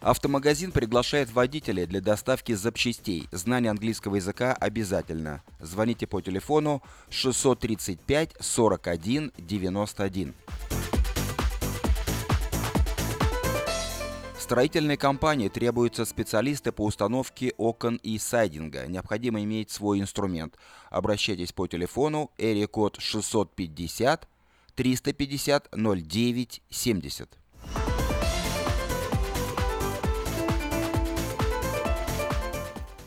Автомагазин приглашает водителей для доставки запчастей. Знание английского языка обязательно. Звоните по телефону 635 41 91. Строительной компании требуются специалисты по установке окон и сайдинга. Необходимо иметь свой инструмент. Обращайтесь по телефону эрия код 650 350 09 70.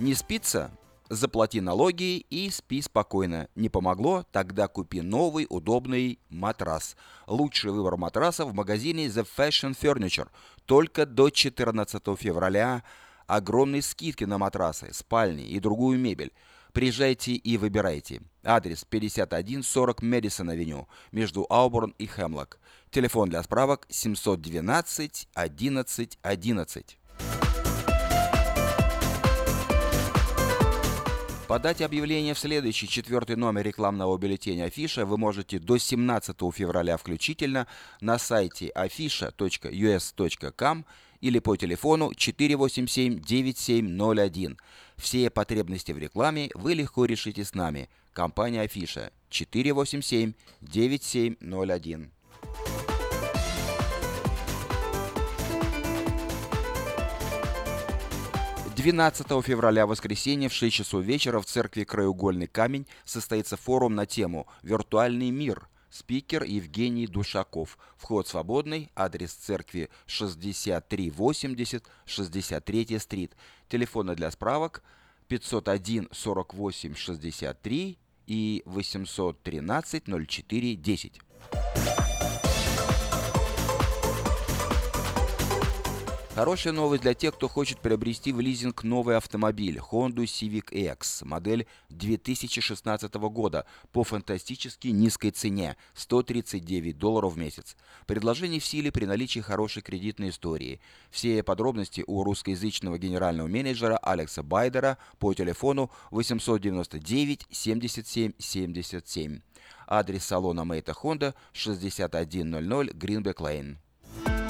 Не спится? Заплати налоги и спи спокойно. Не помогло? Тогда купи новый удобный матрас. Лучший выбор матраса в магазине The Fashion Furniture. Только до 14 февраля огромные скидки на матрасы, спальни и другую мебель. Приезжайте и выбирайте. Адрес 5140 Мэдисон Авеню между Ауборн и Хемлок. Телефон для справок 712 11 11. Подать объявление в следующий четвертый номер рекламного бюллетеня Афиша вы можете до 17 февраля включительно на сайте afisha.us.com или по телефону 487-9701. Все потребности в рекламе вы легко решите с нами. Компания Афиша 487-9701. 12 февраля, воскресенье, в 6 часов вечера в церкви «Краеугольный камень» состоится форум на тему «Виртуальный мир». Спикер Евгений Душаков. Вход свободный. Адрес церкви 6380 63 стрит. Телефоны для справок 501 48 63 и 813 04 10. Хорошая новость для тех, кто хочет приобрести в лизинг новый автомобиль Honda Civic X, модель 2016 года по фантастически низкой цене – 139 долларов в месяц. Предложение в силе при наличии хорошей кредитной истории. Все подробности у русскоязычного генерального менеджера Алекса Байдера по телефону 899 77 77. Адрес салона Мейта Honda 6100 Greenback Lane.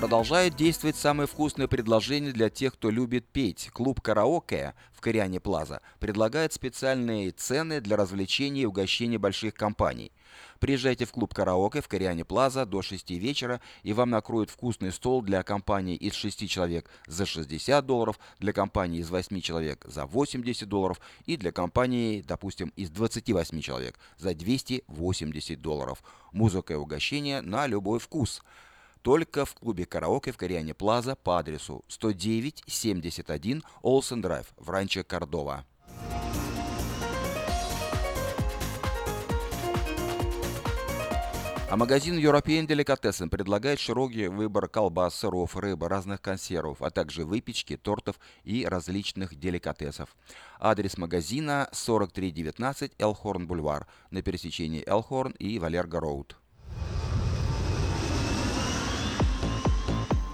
Продолжает действовать самое вкусное предложение для тех, кто любит петь. Клуб «Караоке» в Кориане Плаза предлагает специальные цены для развлечений и угощений больших компаний. Приезжайте в клуб «Караоке» в Кориане Плаза до 6 вечера, и вам накроют вкусный стол для компании из 6 человек за 60 долларов, для компании из 8 человек за 80 долларов и для компании, допустим, из 28 человек за 280 долларов. Музыка и угощение на любой вкус – только в клубе караоке в Кориане Плаза по адресу 109-71 Олсен Драйв в Ранчо Кордова. А магазин European Delicatessen предлагает широкий выбор колбас, сыров, рыбы, разных консервов, а также выпечки, тортов и различных деликатесов. Адрес магазина 4319 Элхорн Бульвар на пересечении Элхорн и Валерго Роуд.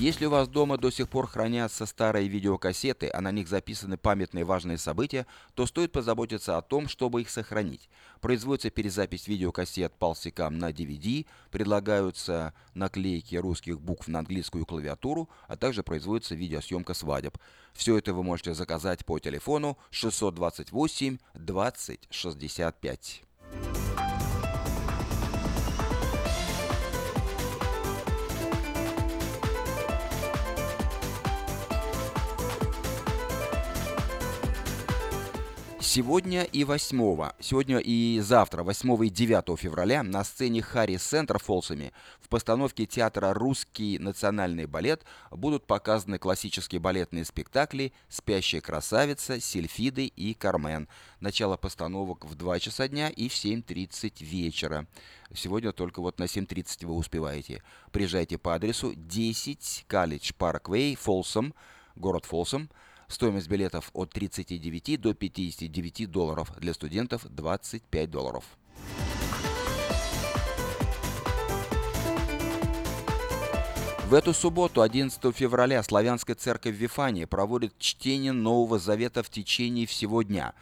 Если у вас дома до сих пор хранятся старые видеокассеты, а на них записаны памятные важные события, то стоит позаботиться о том, чтобы их сохранить. Производится перезапись видеокассет полсекам на DVD, предлагаются наклейки русских букв на английскую клавиатуру, а также производится видеосъемка свадеб. Все это вы можете заказать по телефону 628 20 65. Сегодня и 8, сегодня и завтра, 8 и 9 февраля, на сцене Харри Центр Фолсами в постановке театра «Русский национальный балет» будут показаны классические балетные спектакли «Спящая красавица», «Сильфиды» и «Кармен». Начало постановок в 2 часа дня и в 7.30 вечера. Сегодня только вот на 7.30 вы успеваете. Приезжайте по адресу 10 College Parkway, Фолсом, город Фолсом, Стоимость билетов от 39 до 59 долларов, для студентов 25 долларов. В эту субботу, 11 февраля, Славянская церковь Вифании проводит чтение Нового Завета в течение всего дня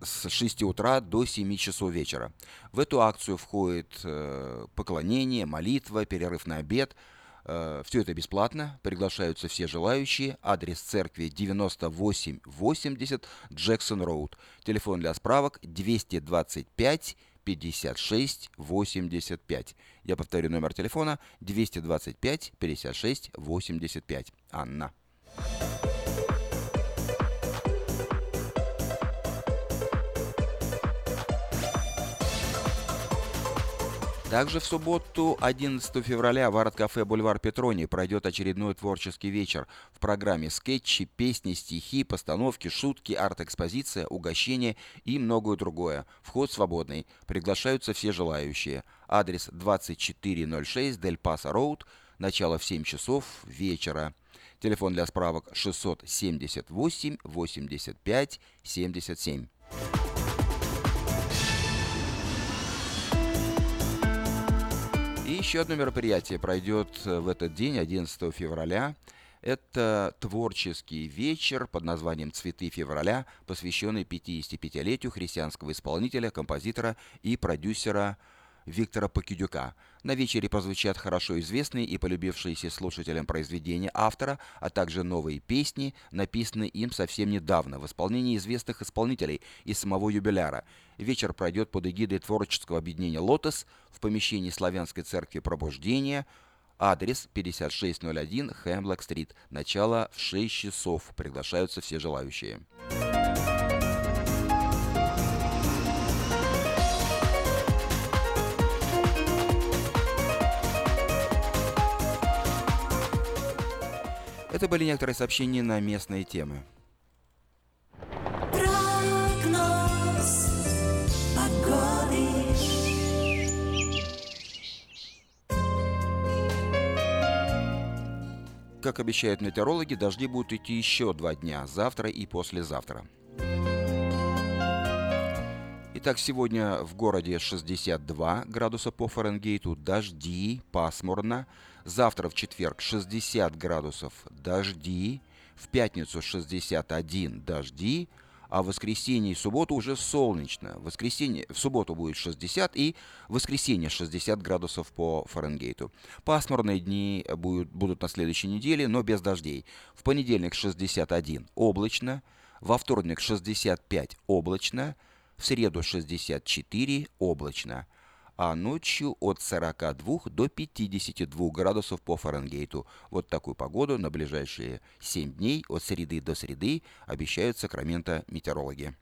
с 6 утра до 7 часов вечера. В эту акцию входит э, поклонение, молитва, перерыв на обед – Э, все это бесплатно. Приглашаются все желающие. Адрес церкви 9880 Джексон Роуд. Телефон для справок 225 56 85. Я повторю номер телефона 225 56 85. Анна. Также в субботу, 11 февраля, в арт-кафе «Бульвар Петрони» пройдет очередной творческий вечер. В программе скетчи, песни, стихи, постановки, шутки, арт-экспозиция, угощения и многое другое. Вход свободный. Приглашаются все желающие. Адрес 2406 Дель Паса Роуд. Начало в 7 часов вечера. Телефон для справок 678 85 77. Еще одно мероприятие пройдет э, в этот день, 11 февраля. Это творческий вечер под названием «Цветы февраля», посвященный 55-летию христианского исполнителя, композитора и продюсера Виктора Покидюка. На вечере прозвучат хорошо известные и полюбившиеся слушателям произведения автора, а также новые песни, написанные им совсем недавно в исполнении известных исполнителей и самого юбиляра. Вечер пройдет под эгидой творческого объединения «Лотос» в помещении Славянской церкви Пробуждения, Адрес 5601 Хэмблок-стрит. Начало в 6 часов. Приглашаются все желающие. Это были некоторые сообщения на местные темы. Как обещают метеорологи, дожди будут идти еще два дня, завтра и послезавтра. Итак, сегодня в городе 62 градуса по Фаренгейту, дожди, пасмурно. Завтра в четверг 60 градусов, дожди. В пятницу 61 дожди, а в воскресенье и субботу уже солнечно. В, воскресенье, в субботу будет 60 и в воскресенье 60 градусов по Фаренгейту. Пасмурные дни будут, будут на следующей неделе, но без дождей. В понедельник 61 облачно, во вторник 65 облачно, в среду 64 облачно, а ночью от 42 до 52 градусов по Фаренгейту. Вот такую погоду на ближайшие 7 дней от среды до среды обещают Сакраменто метеорологи.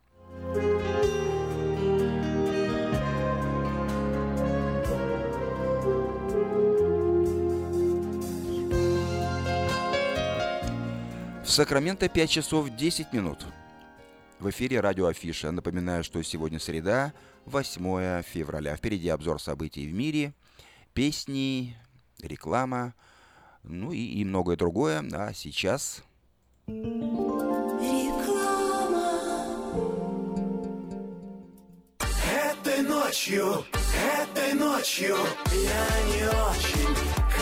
В Сакраменто 5 часов 10 минут. В эфире радио Афиша. Напоминаю, что сегодня среда, 8 февраля. Впереди обзор событий в мире, песни, реклама, ну и, и многое другое. А сейчас... Реклама. Этой ночью, этой ночью я не очень.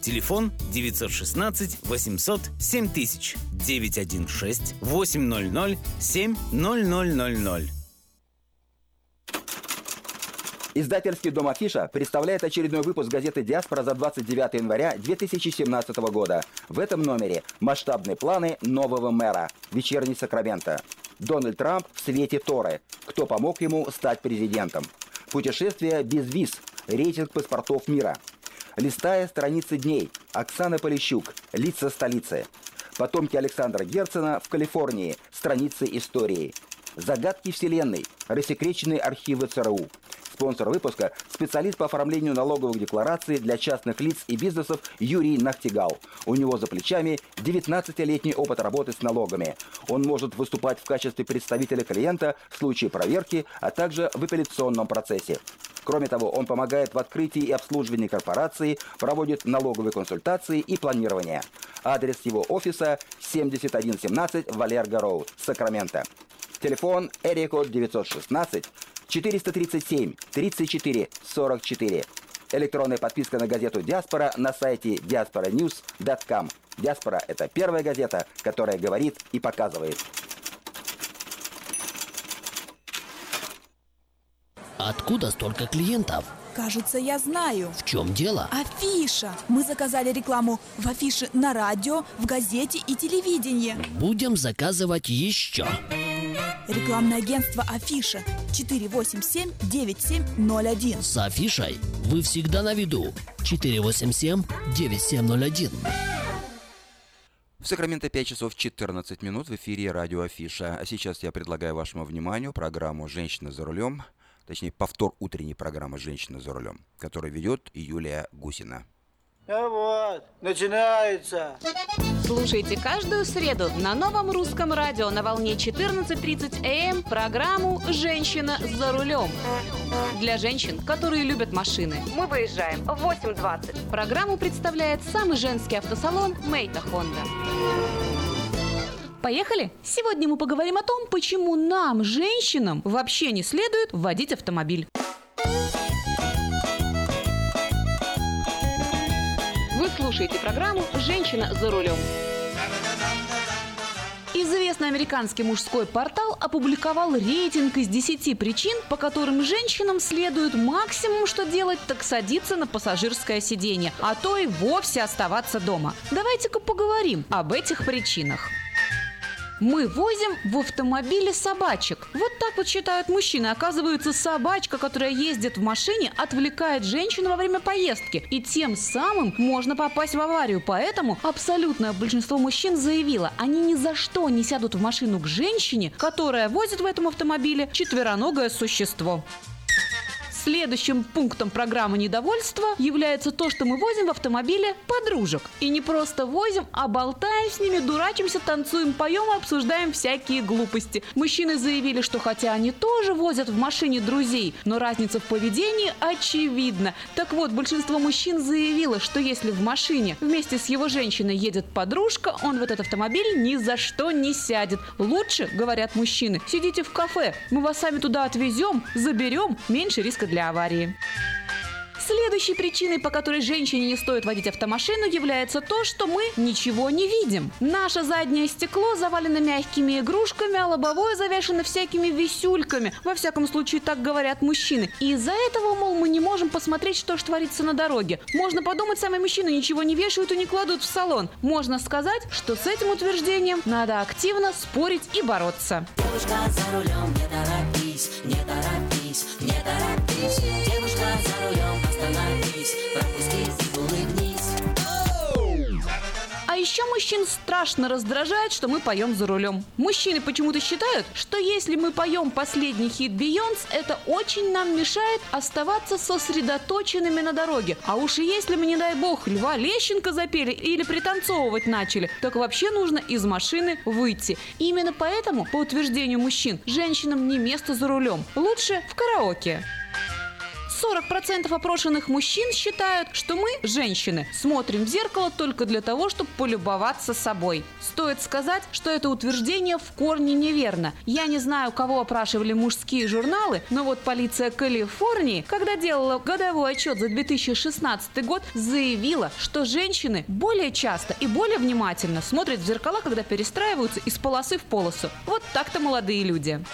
Телефон 916 800 7000 916 800 7000. Издательский дом Афиша представляет очередной выпуск газеты «Диаспора» за 29 января 2017 года. В этом номере масштабные планы нового мэра. Вечерний Сакраменто. Дональд Трамп в свете Торы. Кто помог ему стать президентом? Путешествие без виз. Рейтинг паспортов мира. Листая страницы дней. Оксана Полищук. Лица столицы. Потомки Александра Герцена в Калифорнии. Страницы истории. Загадки Вселенной. Рассекреченные архивы ЦРУ. Спонсор выпуска – специалист по оформлению налоговых деклараций для частных лиц и бизнесов Юрий Нахтигал. У него за плечами 19-летний опыт работы с налогами. Он может выступать в качестве представителя клиента в случае проверки, а также в апелляционном процессе. Кроме того, он помогает в открытии и обслуживании корпорации, проводит налоговые консультации и планирование. Адрес его офиса 7117 Валерго Роуд, Сакраменто. Телефон Эрикод 916 437 34 44. Электронная подписка на газету «Диаспора» на сайте diasporanews.com. «Диаспора» — это первая газета, которая говорит и показывает. Откуда столько клиентов? Кажется, я знаю. В чем дело? Афиша. Мы заказали рекламу в афише на радио, в газете и телевидении. Будем заказывать еще. Рекламное агентство Афиша 487-9701. С афишей вы всегда на виду. 487-9701. В Сакраменто 5 часов 14 минут в эфире радио Афиша. А сейчас я предлагаю вашему вниманию программу «Женщина за рулем», точнее повтор утренней программы «Женщина за рулем», которую ведет Юлия Гусина. А вот, начинается. Слушайте каждую среду на новом русском радио на волне 14.30 АМ программу «Женщина за рулем». Для женщин, которые любят машины. Мы выезжаем в 8.20. Программу представляет самый женский автосалон «Мейта Хонда». Поехали! Сегодня мы поговорим о том, почему нам, женщинам, вообще не следует водить автомобиль. Вы слушаете программу «Женщина за рулем». Известный американский мужской портал опубликовал рейтинг из 10 причин, по которым женщинам следует максимум, что делать, так садиться на пассажирское сиденье, а то и вовсе оставаться дома. Давайте-ка поговорим об этих причинах. Мы возим в автомобиле собачек. Вот так вот считают мужчины. Оказывается, собачка, которая ездит в машине, отвлекает женщину во время поездки. И тем самым можно попасть в аварию. Поэтому абсолютное большинство мужчин заявило, они ни за что не сядут в машину к женщине, которая возит в этом автомобиле четвероногое существо. Следующим пунктом программы недовольства является то, что мы возим в автомобиле подружек. И не просто возим, а болтаем с ними, дурачимся, танцуем, поем и обсуждаем всякие глупости. Мужчины заявили, что хотя они тоже возят в машине друзей, но разница в поведении очевидна. Так вот, большинство мужчин заявило, что если в машине вместе с его женщиной едет подружка, он в этот автомобиль ни за что не сядет. Лучше, говорят мужчины, сидите в кафе, мы вас сами туда отвезем, заберем, меньше риска для аварии. Следующей причиной, по которой женщине не стоит водить автомашину, является то, что мы ничего не видим. Наше заднее стекло завалено мягкими игрушками, а лобовое завешено всякими висюльками. Во всяком случае, так говорят мужчины. И из-за этого, мол, мы не можем посмотреть, что же творится на дороге. Можно подумать, сами мужчины ничего не вешают и не кладут в салон. Можно сказать, что с этим утверждением надо активно спорить и бороться. Девушка за рулем, не торопись, не торопись, не торопись. Девушка за рулем, остановись, пропусти еще мужчин страшно раздражает, что мы поем за рулем. Мужчины почему-то считают, что если мы поем последний хит Бейонс, это очень нам мешает оставаться сосредоточенными на дороге. А уж и если мы, не дай бог, Льва Лещенко запели или пританцовывать начали, так вообще нужно из машины выйти. Именно поэтому, по утверждению мужчин, женщинам не место за рулем. Лучше в караоке. 40% опрошенных мужчин считают, что мы, женщины, смотрим в зеркало только для того, чтобы полюбоваться собой. Стоит сказать, что это утверждение в корне неверно. Я не знаю, кого опрашивали мужские журналы, но вот полиция Калифорнии, когда делала годовой отчет за 2016 год, заявила, что женщины более часто и более внимательно смотрят в зеркала, когда перестраиваются из полосы в полосу. Вот так-то молодые люди.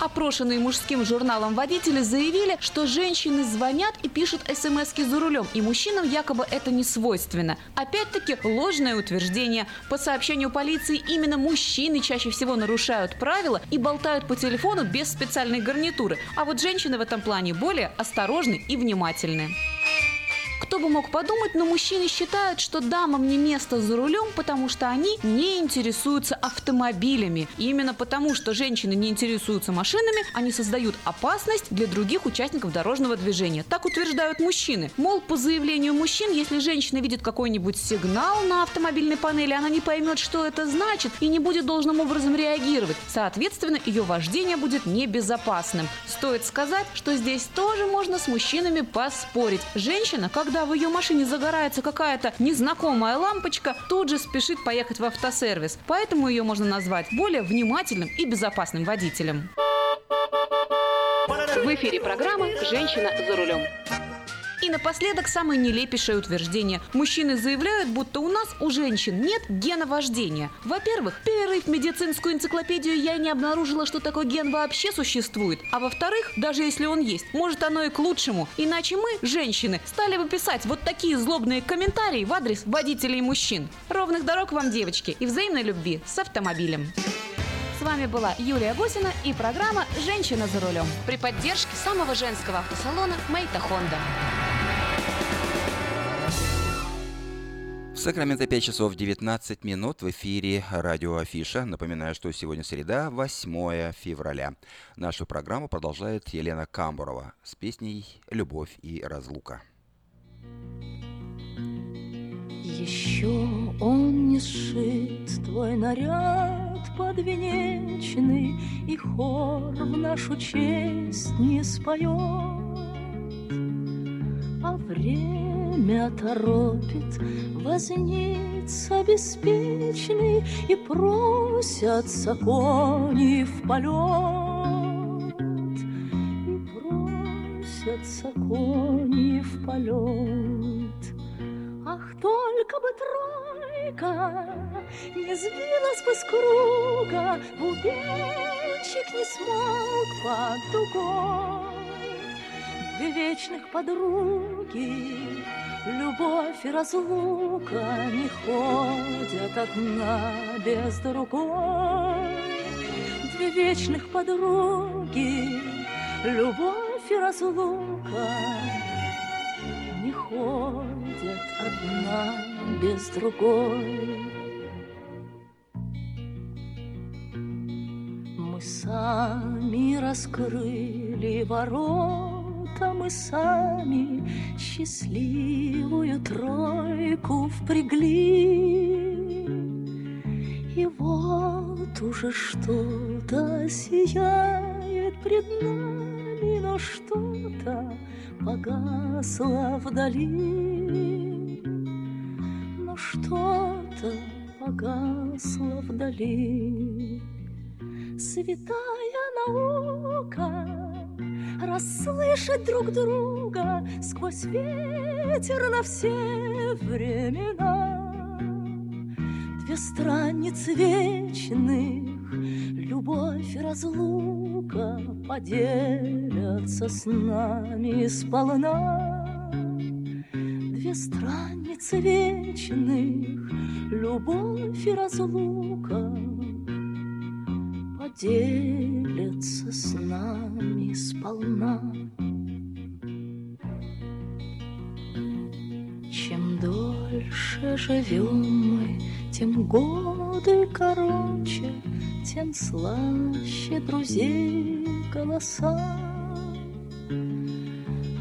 Опрошенные мужским журналом водители заявили, что женщины звонят и пишут смс за рулем, и мужчинам якобы это не свойственно. Опять-таки ложное утверждение. По сообщению полиции, именно мужчины чаще всего нарушают правила и болтают по телефону без специальной гарнитуры, а вот женщины в этом плане более осторожны и внимательны. Кто бы мог подумать, но мужчины считают, что дамам не место за рулем, потому что они не интересуются автомобилями. И именно потому, что женщины не интересуются машинами, они создают опасность для других участников дорожного движения. Так утверждают мужчины. Мол, по заявлению мужчин, если женщина видит какой-нибудь сигнал на автомобильной панели, она не поймет, что это значит и не будет должным образом реагировать. Соответственно, ее вождение будет небезопасным. Стоит сказать, что здесь тоже можно с мужчинами поспорить. Женщина, как когда в ее машине загорается какая-то незнакомая лампочка, тут же спешит поехать в автосервис. Поэтому ее можно назвать более внимательным и безопасным водителем. В эфире программа «Женщина за рулем». И напоследок самое нелепейшее утверждение. Мужчины заявляют, будто у нас, у женщин, нет гена вождения. Во-первых, перерыв медицинскую энциклопедию я не обнаружила, что такой ген вообще существует. А во-вторых, даже если он есть, может оно и к лучшему. Иначе мы, женщины, стали бы писать вот такие злобные комментарии в адрес водителей мужчин. Ровных дорог вам, девочки, и взаимной любви с автомобилем. С вами была Юлия Гусина и программа «Женщина за рулем» при поддержке самого женского автосалона «Мейта Хонда». В Сакраменто 5 часов 19 минут в эфире радио Афиша. Напоминаю, что сегодня среда, 8 февраля. Нашу программу продолжает Елена Камбурова с песней «Любовь и разлука». Еще он не сшит твой наряд подвенечный, И хор в нашу честь не споет. А время торопит возница беспечный, И просятся кони в полет. И просятся кони в полет. Ах, только бы тройка не сбилась бы с круга, Бубенчик не смог под дугой. Две вечных подруги, любовь и разлука Не ходят одна без другой. Две вечных подруги, любовь и разлука Не ходят одна без другой. Мы сами раскрыли ворота, мы сами счастливую тройку впрягли. И вот уже что-то сияет пред нами, но что-то погасло вдали. Но что-то погасло вдали. Святая наука Расслышать друг друга Сквозь ветер на все времена. Две страницы вечных Любовь разлука Поделятся с нами сполна. Две страницы вечных Любовь и разлука Поделятся с нами сполна. Чем дольше живем мы Тем годы короче, тем слаще друзей голоса.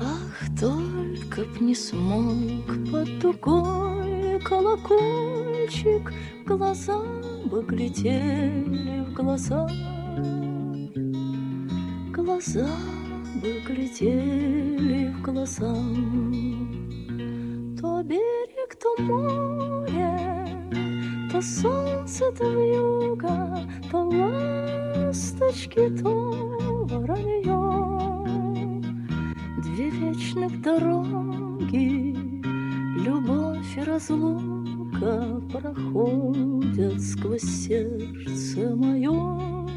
Ах, только б не смог под дугой колокольчик, Глаза бы глядели в глаза. Глаза бы глядели в глаза. То берег, то море, то солнце, то вьюга, то ласточки, то воронье. Две вечных дороги, любовь и разлука проходят сквозь сердце мое.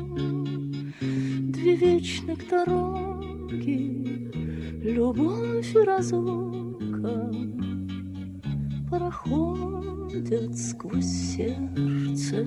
Две вечных дороги, любовь и разлука проходят сквозь сердце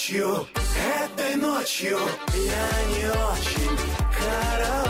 Ночью, этой ночью я не очень караочен.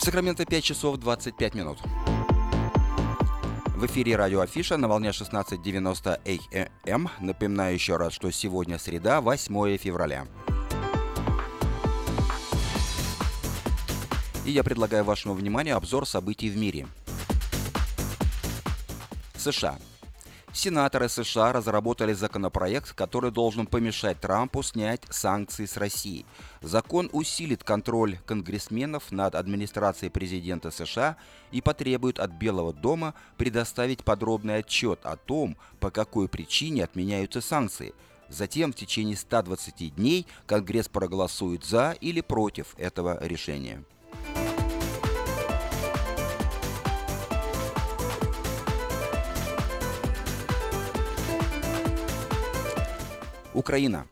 В Сакраменто 5 часов 25 минут. В эфире радио Афиша на волне 16.90 АМ. Напоминаю еще раз, что сегодня среда, 8 февраля. И я предлагаю вашему вниманию обзор событий в мире. США. Сенаторы США разработали законопроект, который должен помешать Трампу снять санкции с России. Закон усилит контроль конгрессменов над администрацией президента США и потребует от Белого дома предоставить подробный отчет о том, по какой причине отменяются санкции. Затем в течение 120 дней Конгресс проголосует за или против этого решения. Украина.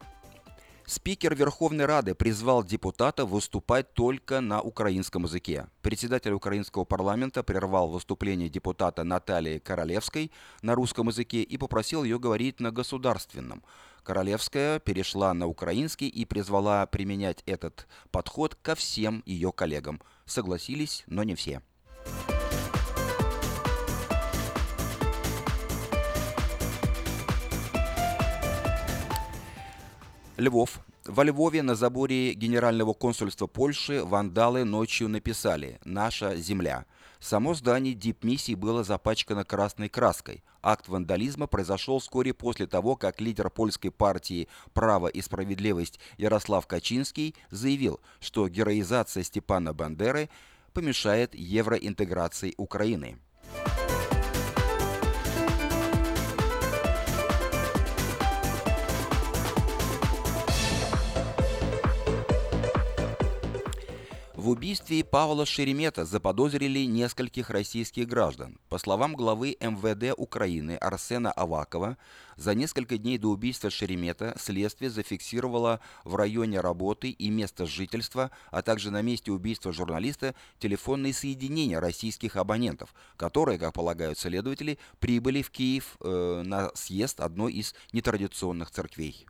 Спикер Верховной Рады призвал депутатов выступать только на украинском языке. Председатель украинского парламента прервал выступление депутата Натальи Королевской на русском языке и попросил ее говорить на государственном. Королевская перешла на украинский и призвала применять этот подход ко всем ее коллегам. Согласились, но не все. Львов. Во Львове на заборе Генерального консульства Польши вандалы ночью написали «Наша земля». Само здание дипмиссии было запачкано красной краской. Акт вандализма произошел вскоре после того, как лидер польской партии «Право и справедливость» Ярослав Качинский заявил, что героизация Степана Бандеры помешает евроинтеграции Украины. В убийстве Павла Шеремета заподозрили нескольких российских граждан. По словам главы МВД Украины Арсена Авакова, за несколько дней до убийства Шеремета следствие зафиксировало в районе работы и места жительства, а также на месте убийства журналиста телефонные соединения российских абонентов, которые, как полагают следователи, прибыли в Киев э, на съезд одной из нетрадиционных церквей.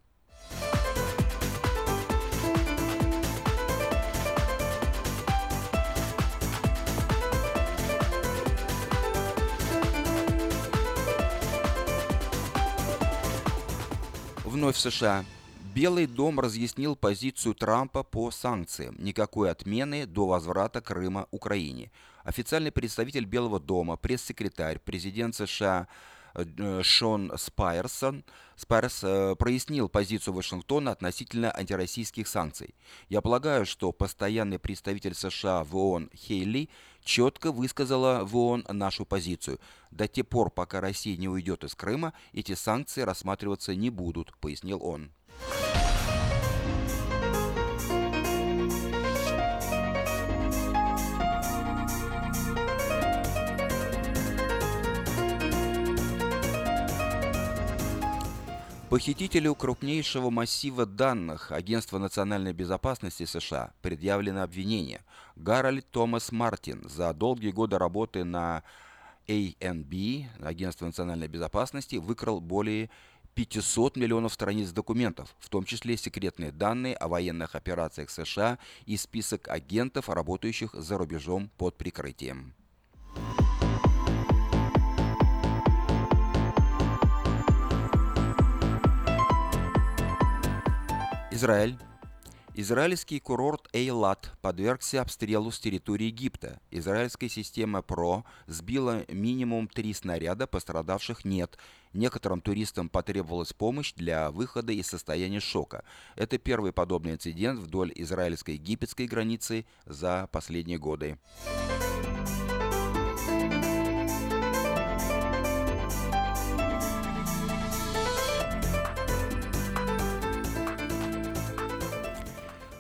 Вновь в США. Белый дом разъяснил позицию Трампа по санкциям. Никакой отмены до возврата Крыма Украине. Официальный представитель Белого дома, пресс-секретарь, президент США э, Шон Спайерсон Спайерс э, прояснил позицию Вашингтона относительно антироссийских санкций. Я полагаю, что постоянный представитель США в ООН Хейли четко высказала в ООН нашу позицию. До тех пор, пока Россия не уйдет из Крыма, эти санкции рассматриваться не будут, пояснил он. Похитителю крупнейшего массива данных Агентства национальной безопасности США предъявлено обвинение. Гарольд Томас Мартин за долгие годы работы на ANB, Агентство национальной безопасности, выкрал более 500 миллионов страниц документов, в том числе секретные данные о военных операциях США и список агентов, работающих за рубежом под прикрытием. Израиль. Израильский курорт Эйлат подвергся обстрелу с территории Египта. Израильская система ПРО сбила минимум три снаряда, пострадавших нет. Некоторым туристам потребовалась помощь для выхода из состояния шока. Это первый подобный инцидент вдоль израильско-египетской границы за последние годы.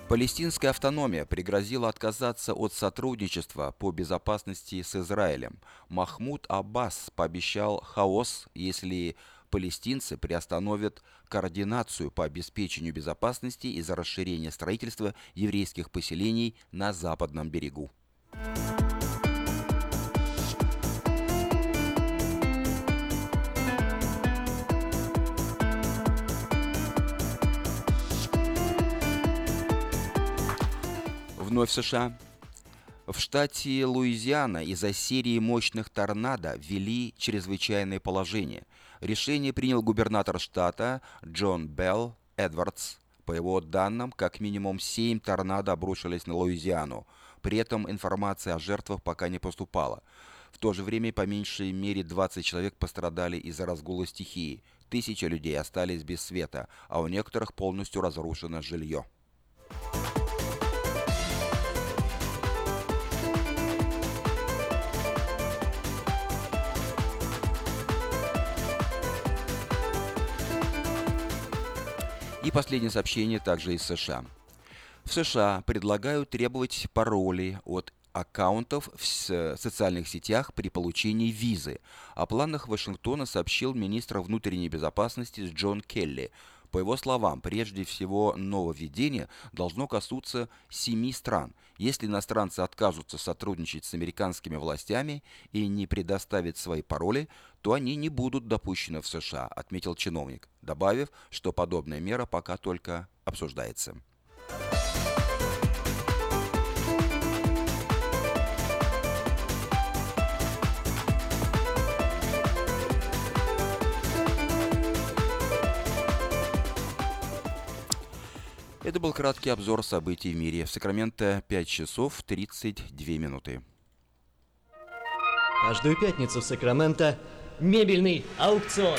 Палестинская автономия пригрозила отказаться от сотрудничества по безопасности с Израилем. Махмуд Аббас пообещал хаос, если палестинцы приостановят координацию по обеспечению безопасности из-за расширения строительства еврейских поселений на западном берегу. Вновь США. В штате Луизиана из-за серии мощных торнадо ввели чрезвычайное положение. Решение принял губернатор штата Джон Белл Эдвардс. По его данным, как минимум 7 торнадо обрушились на Луизиану. При этом информация о жертвах пока не поступала. В то же время по меньшей мере 20 человек пострадали из-за разгула стихии. Тысячи людей остались без света, а у некоторых полностью разрушено жилье. И последнее сообщение также из США. В США предлагают требовать пароли от аккаунтов в социальных сетях при получении визы. О планах Вашингтона сообщил министр внутренней безопасности Джон Келли. По его словам, прежде всего нововведение должно коснуться семи стран. Если иностранцы откажутся сотрудничать с американскими властями и не предоставят свои пароли, то они не будут допущены в США, отметил чиновник, добавив, что подобная мера пока только обсуждается. Это был краткий обзор событий в мире. В Сакраменто 5 часов 32 минуты. Каждую пятницу в Сакраменто мебельный аукцион.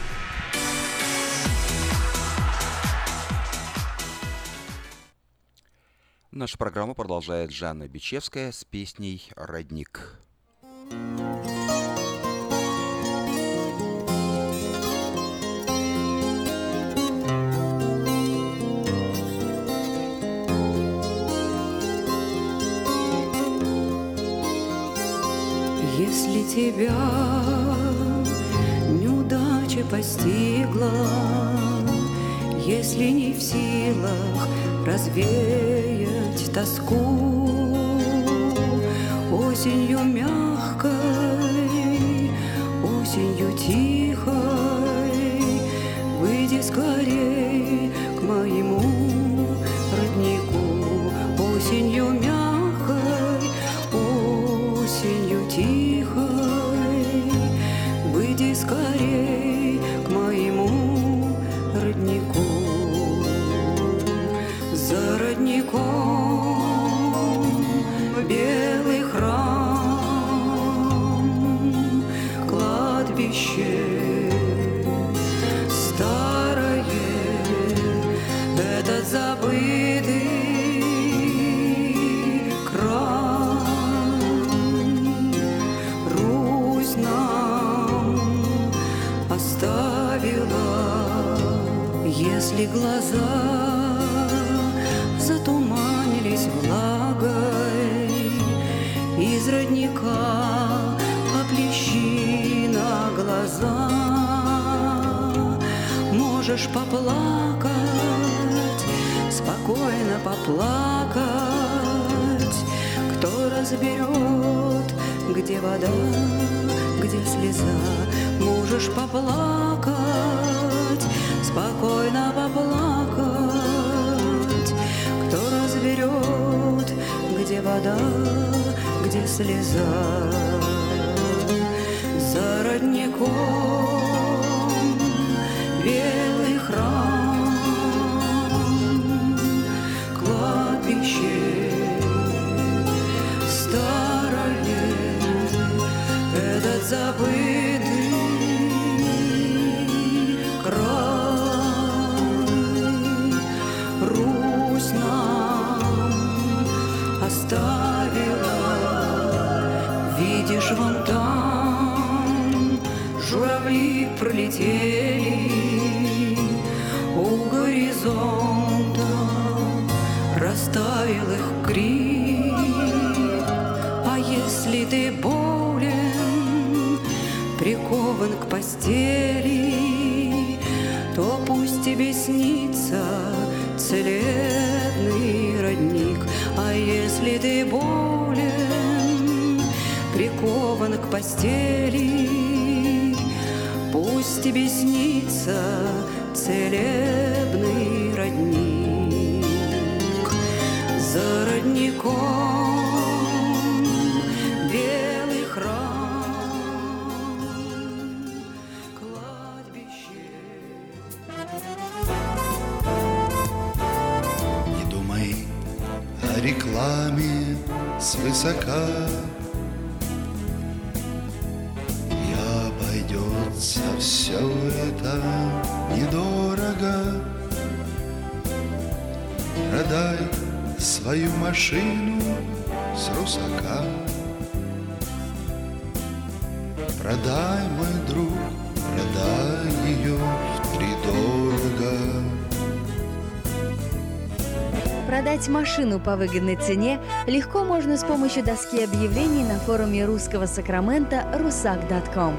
Наша программа продолжает Жанна Бичевская с песней «Родник». Если тебя неудача постигла, Если не в силах развеять тоску, Осенью мягкой, осенью тихой, Выйди скорей поплакать, спокойно поплакать, кто разберет, где вода, где слеза. Можешь поплакать, спокойно поплакать, кто разберет, где вода, где слеза. За родником этот машину по выгодной цене легко можно с помощью доски объявлений на форуме русского Сакрамента rusak.com.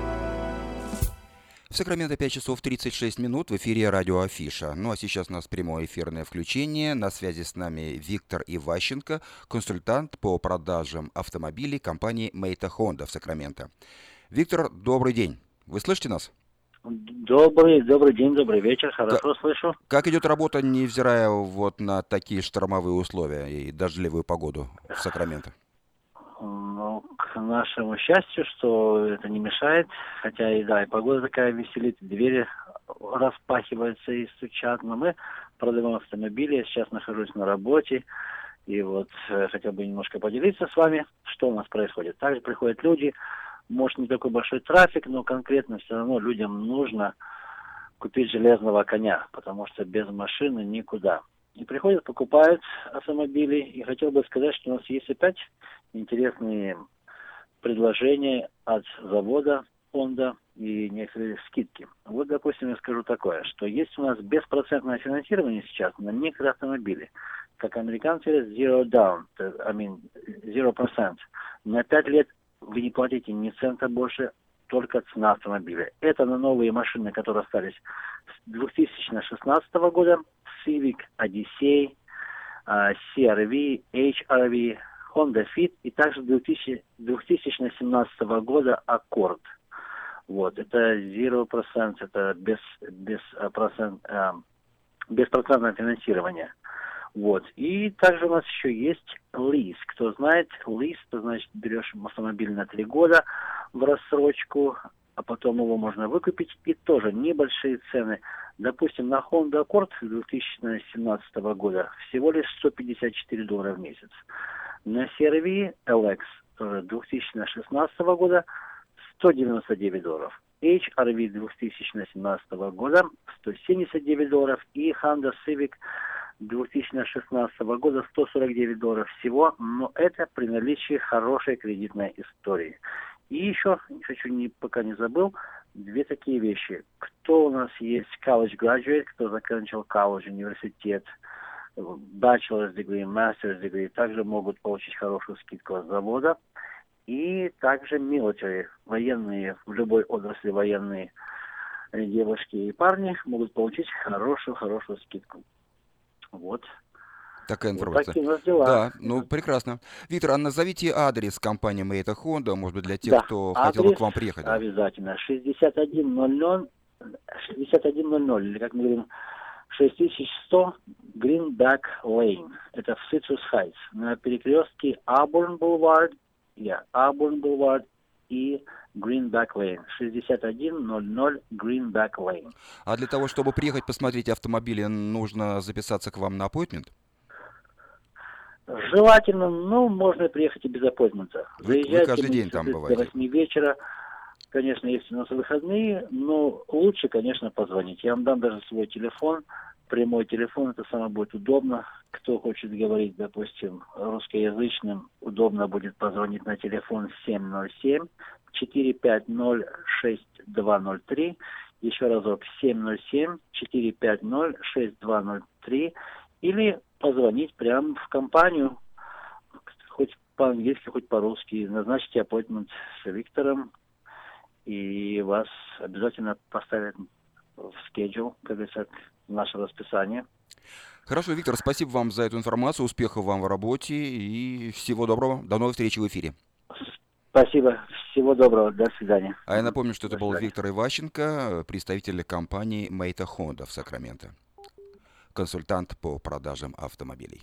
В Сакраменто 5 часов 36 минут в эфире радио Афиша. Ну а сейчас у нас прямое эфирное включение. На связи с нами Виктор Иващенко, консультант по продажам автомобилей компании Мейта Honda в Сакраменто. Виктор, добрый день. Вы слышите нас? Добрый, добрый день, добрый вечер, хорошо слышу. Как идет работа, невзирая вот на такие штормовые условия и дождливую погоду в Сакраменто? Ну, к нашему счастью, что это не мешает, хотя и да, и погода такая веселит, двери распахиваются и стучат, но мы продаем автомобили, я сейчас нахожусь на работе, и вот э, хотел бы немножко поделиться с вами, что у нас происходит. Также приходят люди, может не такой большой трафик, но конкретно все равно людям нужно купить железного коня, потому что без машины никуда. И приходят, покупают автомобили, и хотел бы сказать, что у нас есть опять интересные предложения от завода фонда и некоторые скидки. Вот, допустим, я скажу такое, что есть у нас беспроцентное финансирование сейчас на некоторые автомобили. Как американцы говорят, zero down, I mean, zero percent. На пять лет вы не платите ни цента больше, только цена автомобиля. Это на новые машины, которые остались с 2016 года. Civic, Odyssey, uh, CRV, HRV, Honda Fit и также 2000, 2017 года Accord. Вот, это 0%, это без, без, процент, э, беспроцентное финансирование. Вот. И также у нас еще есть лиз. Кто знает, лиз, то значит берешь автомобиль на три года в рассрочку, а потом его можно выкупить, и тоже небольшие цены. Допустим, на Honda Accord 2017 года всего лишь 154 доллара в месяц. На CRV LX тоже 2016 года 199 долларов. HRV 2017 года 179 долларов и Honda Civic 2016 года 149 долларов всего, но это при наличии хорошей кредитной истории. И еще, хочу, не, пока не забыл, две такие вещи. Кто у нас есть college graduate, кто заканчивал колледж, университет, bachelor's degree, master's degree, также могут получить хорошую скидку от завода. И также military, военные, в любой отрасли военные девушки и парни могут получить хорошую-хорошую скидку. Вот. Такая информация. Вот дела. Да, ну прекрасно. Виктор, а назовите адрес компании Мейта Honda, может быть, для тех, да. кто адрес хотел бы к вам приехать. Обязательно. 6100, 6100, или как мы говорим, 6100 Greenback Lane. Это в Citrus Heights. На перекрестке Auburn Boulevard, yeah, Auburn Boulevard и Greenback Lane. 6100 Greenback Lane. А для того, чтобы приехать посмотреть автомобили, нужно записаться к вам на appointment? Желательно, ну, можно приехать и без аппойтмента. Вы, вы каждый день там бываете? До 8 вечера. Конечно, есть у нас выходные, но лучше, конечно, позвонить. Я вам дам даже свой телефон, прямой телефон, это самое будет удобно. Кто хочет говорить, допустим, русскоязычным, удобно будет позвонить на телефон 707 450 6203. Еще разок 707 450 6203. Или позвонить прямо в компанию, хоть по-английски, хоть по-русски. Назначьте appointment с Виктором, и вас обязательно поставят в schedule, как говорится, наше расписание. Хорошо, Виктор, спасибо вам за эту информацию, успехов вам в работе и всего доброго. До новой встречи в эфире. Спасибо. Всего доброго. До свидания. А я напомню, что это был Виктор Иващенко, представитель компании Мейта Honda в Сакраменто. Консультант по продажам автомобилей.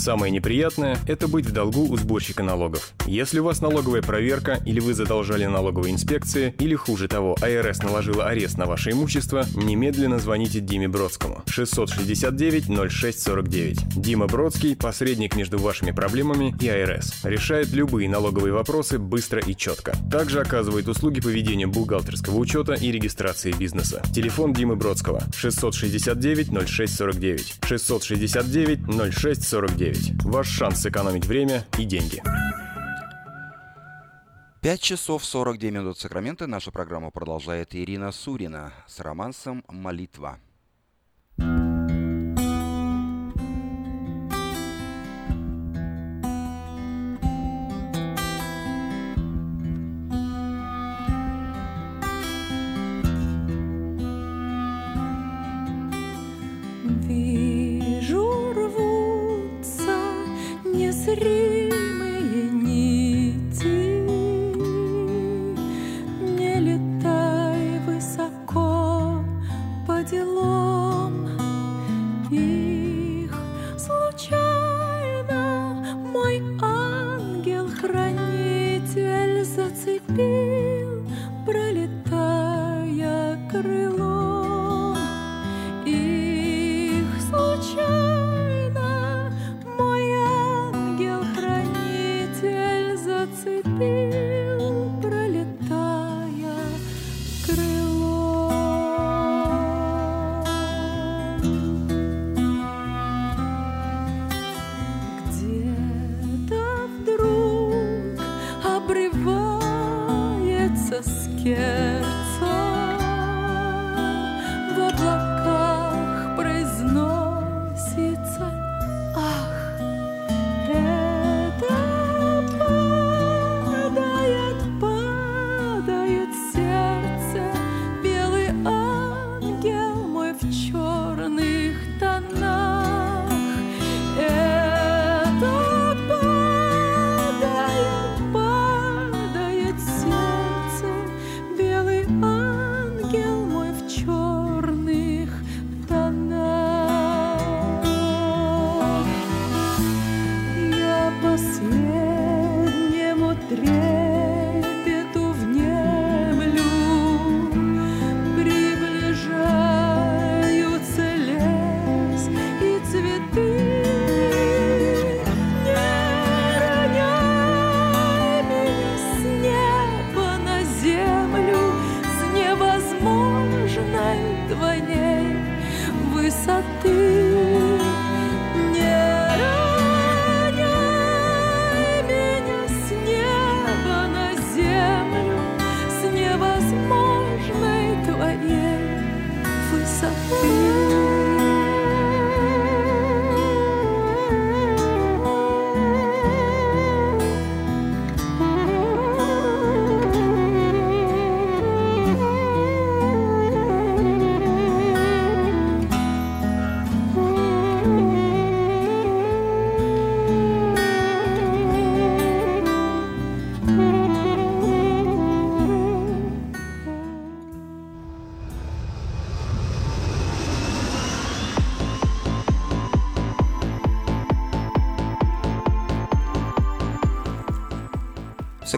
Самое неприятное – это быть в долгу у сборщика налогов. Если у вас налоговая проверка, или вы задолжали налоговой инспекции, или хуже того, АРС наложила арест на ваше имущество, немедленно звоните Диме Бродскому. 669-0649. Дима Бродский – посредник между вашими проблемами и АРС. Решает любые налоговые вопросы быстро и четко. Также оказывает услуги по ведению бухгалтерского учета и регистрации бизнеса. Телефон Димы Бродского 669-0649. 669-0649. Ваш шанс сэкономить время и деньги. 5 часов 42 минут Сакрамента. Наша программа продолжает Ирина Сурина с романсом «Молитва». Вижу,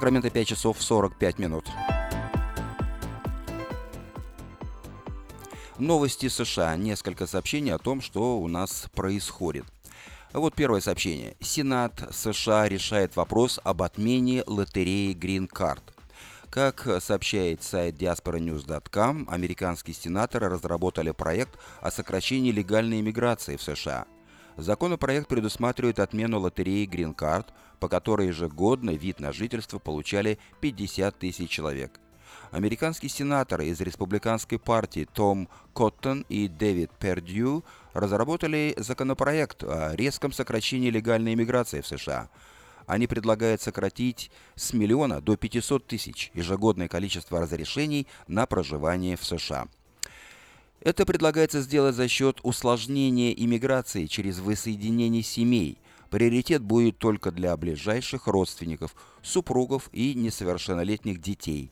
Сакраменто 5 часов 45 минут. Новости США. Несколько сообщений о том, что у нас происходит. Вот первое сообщение. Сенат США решает вопрос об отмене лотереи Green Card. Как сообщает сайт diasporanews.com, американские сенаторы разработали проект о сокращении легальной иммиграции в США. Законопроект предусматривает отмену лотереи Green Card, по которой ежегодно вид на жительство получали 50 тысяч человек. Американские сенаторы из республиканской партии Том Коттон и Дэвид Пердью разработали законопроект о резком сокращении легальной иммиграции в США. Они предлагают сократить с миллиона до 500 тысяч ежегодное количество разрешений на проживание в США. Это предлагается сделать за счет усложнения иммиграции через воссоединение семей. Приоритет будет только для ближайших родственников, супругов и несовершеннолетних детей.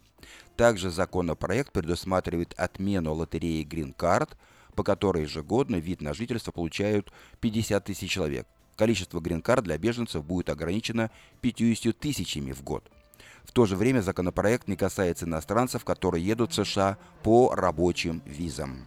Также законопроект предусматривает отмену лотереи Green Card, по которой ежегодно вид на жительство получают 50 тысяч человек. количество грин-карт для беженцев будет ограничено 50 тысячами в год. В то же время законопроект не касается иностранцев, которые едут в США по рабочим визам.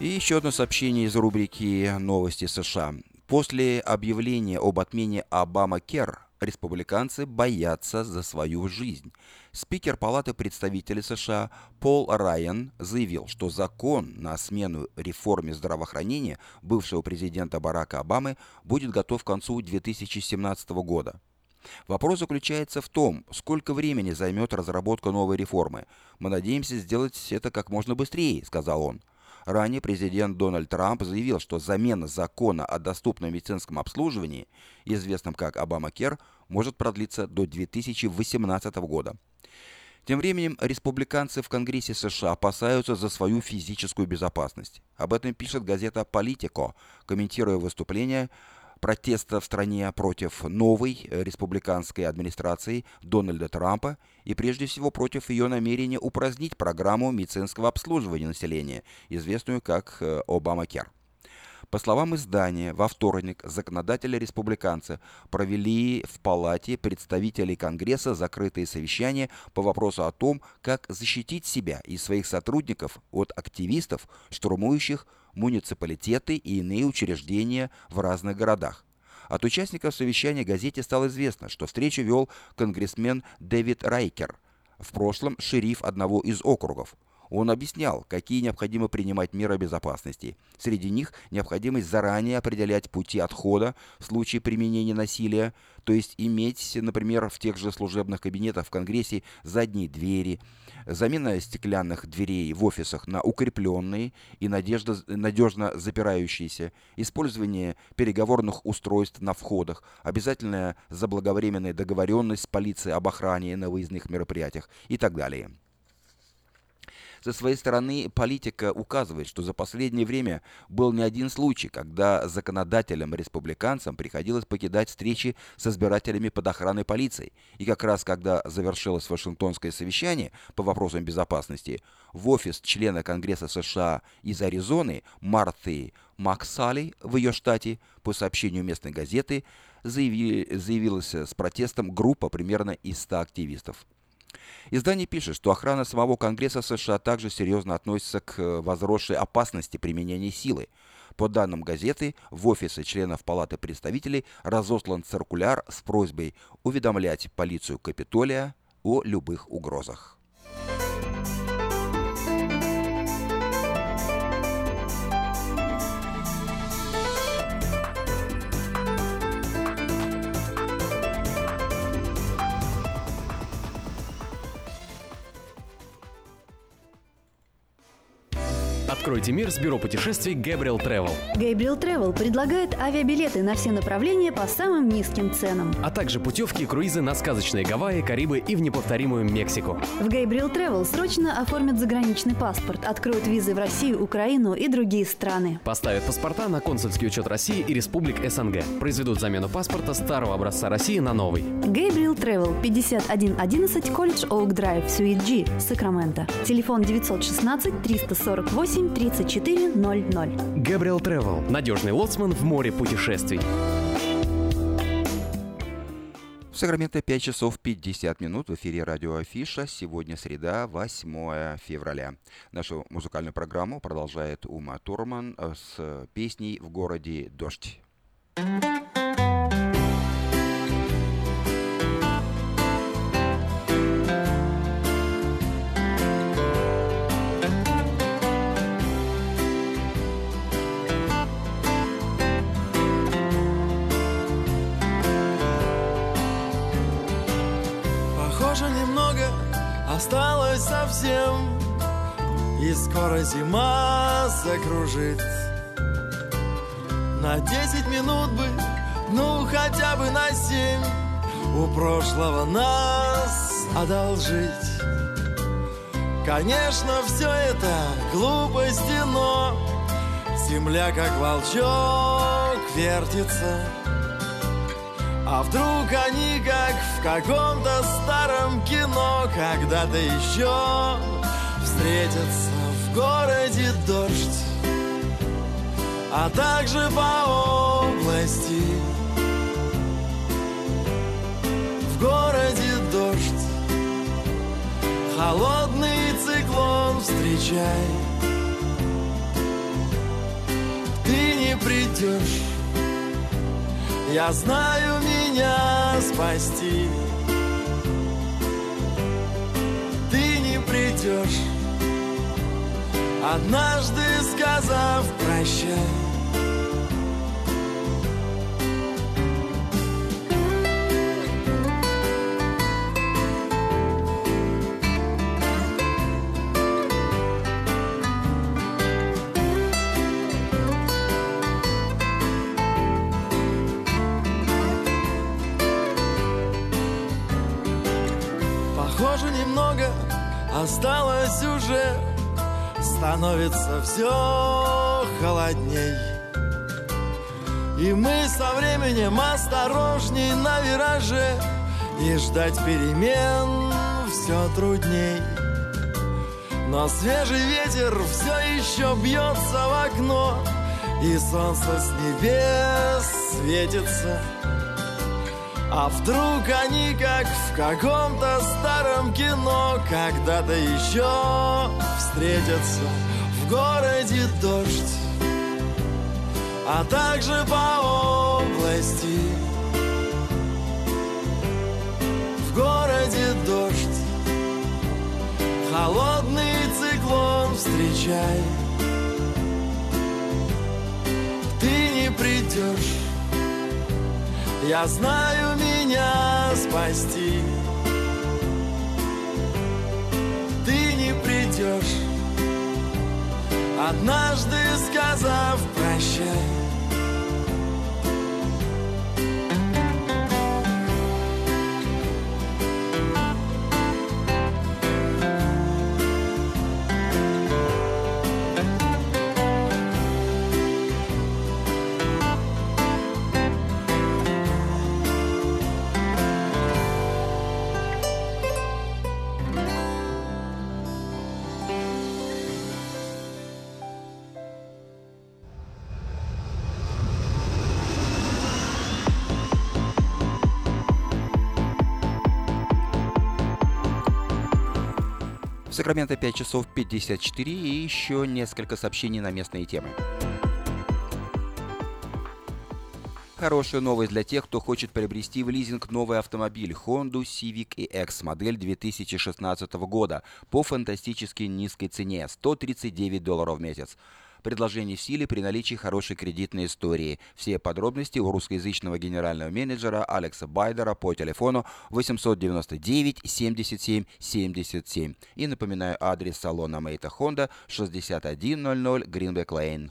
И еще одно сообщение из рубрики «Новости США». После объявления об отмене Обама-Кер республиканцы боятся за свою жизнь. Спикер Палаты представителей США Пол Райан заявил, что закон на смену реформе здравоохранения бывшего президента Барака Обамы будет готов к концу 2017 года. Вопрос заключается в том, сколько времени займет разработка новой реформы. Мы надеемся сделать это как можно быстрее, сказал он. Ранее президент Дональд Трамп заявил, что замена закона о доступном медицинском обслуживании, известном как Обама-Кер, может продлиться до 2018 года. Тем временем республиканцы в Конгрессе США опасаются за свою физическую безопасность. Об этом пишет газета «Политико», комментируя выступление протеста в стране против новой республиканской администрации Дональда Трампа и прежде всего против ее намерения упразднить программу медицинского обслуживания населения, известную как Обама-Кер. По словам издания, во вторник законодатели-республиканцы провели в Палате представителей Конгресса закрытые совещания по вопросу о том, как защитить себя и своих сотрудников от активистов, штурмующих муниципалитеты и иные учреждения в разных городах. От участников совещания газете стало известно, что встречу вел конгрессмен Дэвид Райкер, в прошлом шериф одного из округов. Он объяснял, какие необходимо принимать меры безопасности. Среди них необходимость заранее определять пути отхода в случае применения насилия, то есть иметь, например, в тех же служебных кабинетах в Конгрессе задние двери, замена стеклянных дверей в офисах на укрепленные и надежда, надежно запирающиеся, использование переговорных устройств на входах, обязательная заблаговременная договоренность с полицией об охране на выездных мероприятиях и так далее. Со своей стороны, политика указывает, что за последнее время был не один случай, когда законодателям-республиканцам приходилось покидать встречи с избирателями под охраной полиции. И как раз когда завершилось Вашингтонское совещание по вопросам безопасности, в офис члена Конгресса США из Аризоны Марты Максали в ее штате, по сообщению местной газеты, заявилась с протестом группа примерно из 100 активистов. Издание пишет, что охрана самого Конгресса США также серьезно относится к э, возросшей опасности применения силы. По данным газеты, в офисы членов Палаты представителей разослан циркуляр с просьбой уведомлять полицию Капитолия о любых угрозах. Откройте мир с бюро путешествий Gabriel Travel. Gabriel Travel предлагает авиабилеты на все направления по самым низким ценам. А также путевки и круизы на сказочные Гавайи, Карибы и в неповторимую Мексику. В Gabriel Travel срочно оформят заграничный паспорт, откроют визы в Россию, Украину и другие страны. Поставят паспорта на консульский учет России и республик СНГ. Произведут замену паспорта старого образца России на новый. Gabriel Travel 5111 Колледж Оук Драйв, Суит G, Сакраменто. Телефон 916 348 3400. Габриэл Travel. Надежный лоцман в море путешествий. В Сакраменто 5 часов 50 минут в эфире радио Афиша. Сегодня среда, 8 февраля. Нашу музыкальную программу продолжает Ума Турман с песней «В городе дождь». Осталось совсем И скоро зима закружит. На десять минут бы, ну хотя бы на семь У прошлого нас одолжить. Конечно, все это глупости, но Земля как волчок вертится. А вдруг они, как в каком-то старом кино, когда-то еще встретятся в городе дождь, а также по области. В городе дождь, холодный циклон встречай. Ты не придешь, я знаю меня спасти. Ты не придешь, однажды сказав прощай. Становится все холодней. И мы со временем осторожней на вираже И ждать перемен все трудней. Но свежий ветер все еще бьется в окно И солнце с небес светится. А вдруг они, как в каком-то старом кино, когда-то еще встретятся городе дождь, а также по области. В городе дождь, холодный циклон встречай. Ты не придешь я знаю меня спасти Однажды сказав прощай Сакраменто 5 часов 54 и еще несколько сообщений на местные темы. Хорошая новость для тех, кто хочет приобрести в лизинг новый автомобиль Honda Civic EX модель 2016 года по фантастически низкой цене – 139 долларов в месяц. Предложение в силе при наличии хорошей кредитной истории. Все подробности у русскоязычного генерального менеджера Алекса Байдера по телефону 899 77 77. И напоминаю адрес салона Мейта Honda 6100 Greenback Lane.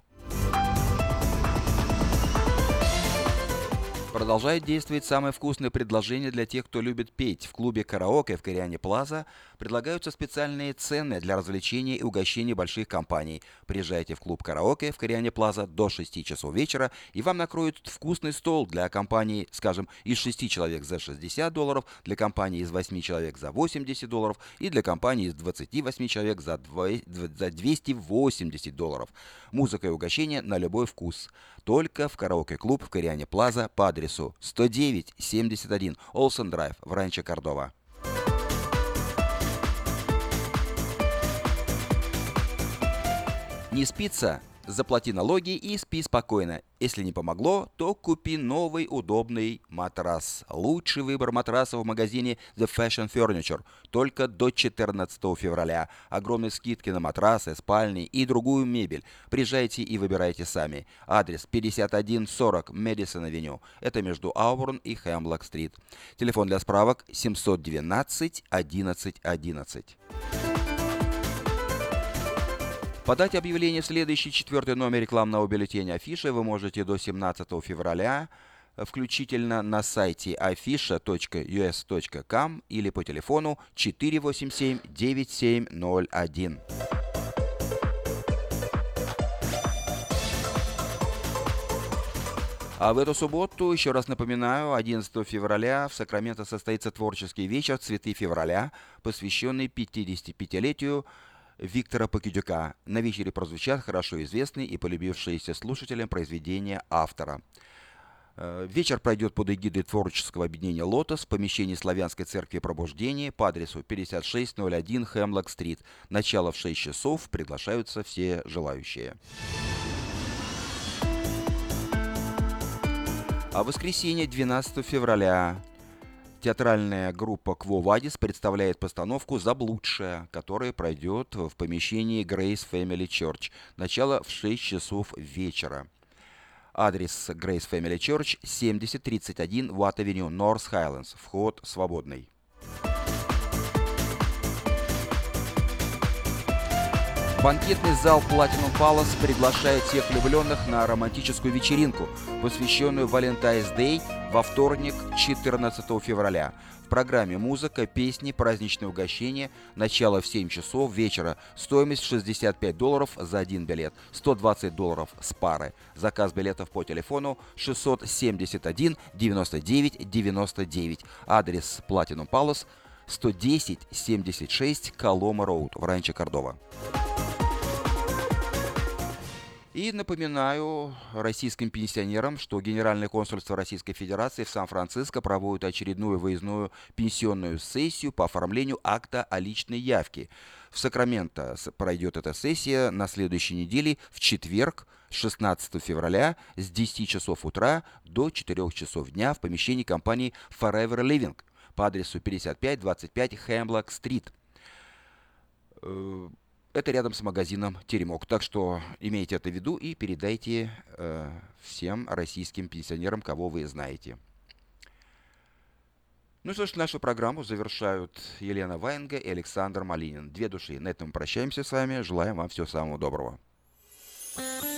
Продолжает действовать самое вкусное предложение для тех, кто любит петь. В клубе «Караоке» в Кориане Плаза предлагаются специальные цены для развлечения и угощения больших компаний. Приезжайте в клуб «Караоке» в Кориане Плаза до 6 часов вечера, и вам накроют вкусный стол для компании, скажем, из 6 человек за 60 долларов, для компании из 8 человек за 80 долларов и для компании из 28 человек за 280 долларов. Музыка и угощение на любой вкус. Только в караоке-клуб в Кориане Плаза по адресу 10971 Олсен Драйв в Ранчо Кордова. Не спится? Заплати налоги и спи спокойно. Если не помогло, то купи новый удобный матрас. Лучший выбор матрасов в магазине The Fashion Furniture. Только до 14 февраля. Огромные скидки на матрасы, спальни и другую мебель. Приезжайте и выбирайте сами. Адрес 5140 Мэдисон Авеню. Это между Ауборн и Хемблок-стрит. Телефон для справок 712 11 11. Подать объявление в следующий четвертый номер рекламного бюллетеня Афиши вы можете до 17 февраля включительно на сайте afisha.us.com или по телефону 487-9701. А в эту субботу, еще раз напоминаю, 11 февраля в Сакраменто состоится творческий вечер «Цветы февраля», посвященный 55-летию Виктора Покидюка. На вечере прозвучат хорошо известные и полюбившиеся слушателям произведения автора. Э, вечер пройдет под эгидой творческого объединения «Лотос» в помещении Славянской церкви пробуждения по адресу 5601 Хемлок-стрит. Начало в 6 часов. Приглашаются все желающие. А в воскресенье 12 февраля Театральная группа Кво Вадис представляет постановку «Заблудшая», которая пройдет в помещении Grace Family Church. Начало в 6 часов вечера. Адрес Grace Family Church 7031 Watt Avenue, North Highlands. Вход свободный. Банкетный зал Platinum Palace приглашает всех влюбленных на романтическую вечеринку, посвященную Valentine's Day во вторник, 14 февраля. В программе музыка, песни, праздничные угощения. Начало в 7 часов вечера. Стоимость 65 долларов за один билет. 120 долларов с пары. Заказ билетов по телефону 671 99 99. Адрес Platinum Palace 110 76 Колома Роуд в Ранче Кордова. И напоминаю российским пенсионерам, что Генеральное консульство Российской Федерации в Сан-Франциско проводит очередную выездную пенсионную сессию по оформлению акта о личной явке. В Сакраменто пройдет эта сессия на следующей неделе в четверг, 16 февраля с 10 часов утра до 4 часов дня в помещении компании Forever Living по адресу 5525 Хемблок-стрит. Это рядом с магазином «Теремок». Так что имейте это в виду и передайте э, всем российским пенсионерам, кого вы знаете. Ну что ж, нашу программу завершают Елена Ваенга и Александр Малинин. Две души. На этом прощаемся с вами. Желаем вам всего самого доброго. Две